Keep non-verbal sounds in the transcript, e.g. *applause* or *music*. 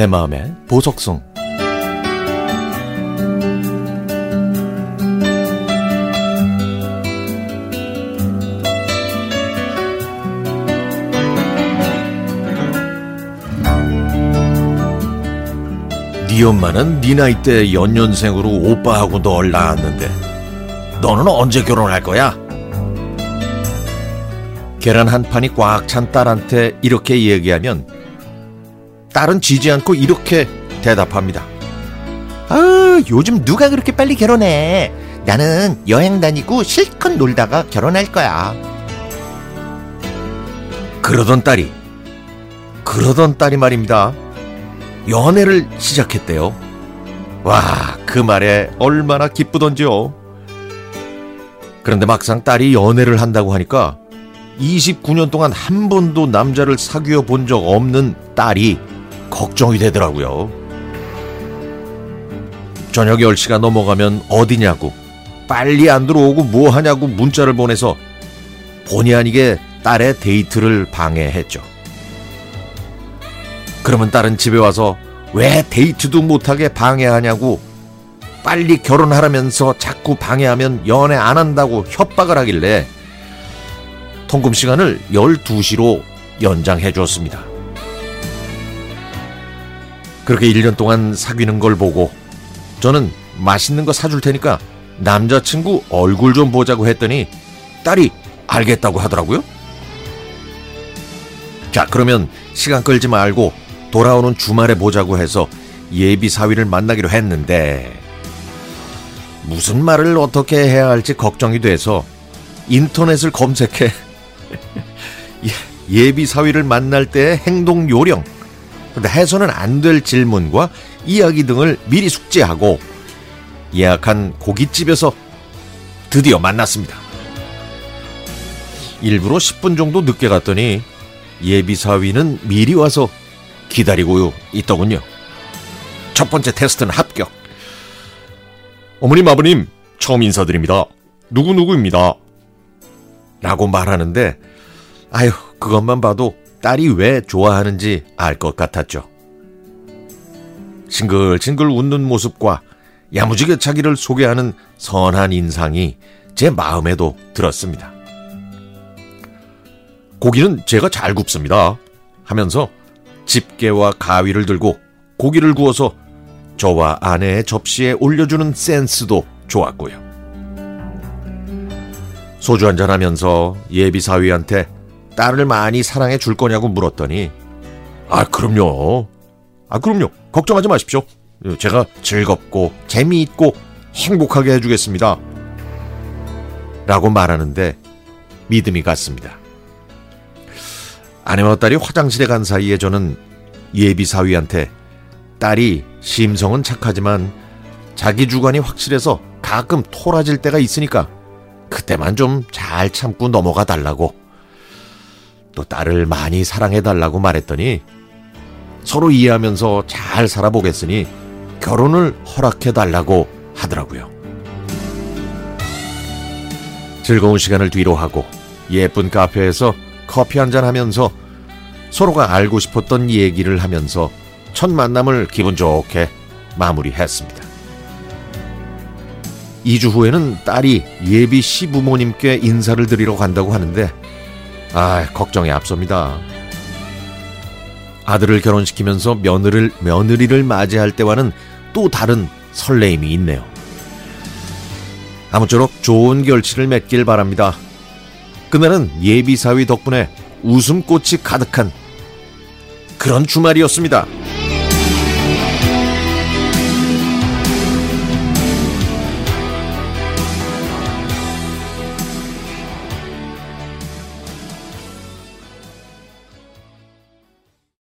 내 마음의 보석성 네 엄마는 네 나이 때 연년생으로 오빠하고 널 낳았는데 너는 언제 결혼할 거야? 계란 한 판이 꽉 찬 딸한테 이렇게 얘기하면 딸은 지지 않고 이렇게 대답합니다. 아, 요즘 누가 그렇게 빨리 결혼해? 나는 여행 다니고 실컷 놀다가 결혼할 거야. 그러던 딸이 그러던 딸이 말입니다. 연애를 시작했대요. 와, 그 말에 얼마나 기쁘던지요. 그런데 막상 딸이 연애를 한다고 하니까 29년 동안 한 번도 남자를 사귀어 본 적 없는 딸이 걱정이 되더라고요. 저녁 10시가 넘어가면 어디냐고, 빨리 안 들어오고 뭐 하냐고 문자를 보내서 본의 아니게 딸의 데이트를 방해했죠. 그러면 딸은 집에 와서 왜 데이트도 못하게 방해하냐고 빨리 결혼하라면서 자꾸 방해하면 연애 안 한다고 협박을 하길래 통금 시간을 12시로 연장해 주었습니다. 그렇게 1년 동안 사귀는 걸 보고 저는 맛있는 거 사줄 테니까 남자친구 얼굴 좀 보자고 했더니 딸이 알겠다고 하더라고요. 자, 그러면 시간 끌지 말고 돌아오는 주말에 보자고 해서 예비 사위를 만나기로 했는데 무슨 말을 어떻게 해야 할지 걱정이 돼서 인터넷을 검색해 *laughs* 예비 사위를 만날 때의 행동 요령 근데 해서는 안 될 질문과 이야기 등을 미리 숙지하고 예약한 고깃집에서 드디어 만났습니다. 일부러 10분 정도 늦게 갔더니 예비 사위는 미리 와서 기다리고 있더군요. 첫 번째 테스트는 합격. 어머님, 아버님, 처음 인사드립니다. 누구누구입니다. 라고 말하는데, 아유, 그것만 봐도 딸이 왜 좋아하는지 알 것 같았죠. 싱글싱글 웃는 모습과 야무지게 자기를 소개하는 선한 인상이 제 마음에도 들었습니다. 고기는 제가 잘 굽습니다. 하면서 집게와 가위를 들고 고기를 구워서 저와 아내의 접시에 올려주는 센스도 좋았고요. 소주 한잔 하면서 예비 사위한테 딸을 많이 사랑해 줄 거냐고 물었더니 아 그럼요. 아 그럼요. 걱정하지 마십시오. 제가 즐겁고 재미있고 행복하게 해주겠습니다. 라고 말하는데 믿음이 갔습니다. 아내와 딸이 화장실에 간 사이에 저는 예비 사위한테 딸이 심성은 착하지만 자기 주관이 확실해서 가끔 토라질 때가 있으니까 그때만 좀 잘 참고 넘어가 달라고 또 딸을 많이 사랑해 달라고 말했더니 서로 이해하면서 잘 살아보겠으니 결혼을 허락해 달라고 하더라고요. 즐거운 시간을 뒤로 하고 예쁜 카페에서 커피 한잔 하면서 서로가 알고 싶었던 얘기를 하면서 첫 만남을 기분 좋게 마무리했습니다. 2주 후에는 딸이 예비 시부모님께 인사를 드리러 간다고 하는데 아, 걱정이 앞섭니다. 아들을 결혼시키면서 며느리를, 며느리를 맞이할 때와는 또 다른 설레임이 있네요. 아무쪼록 좋은 결실을 맺길 바랍니다. 그날은 예비사위 덕분에 웃음꽃이 가득한 그런 주말이었습니다.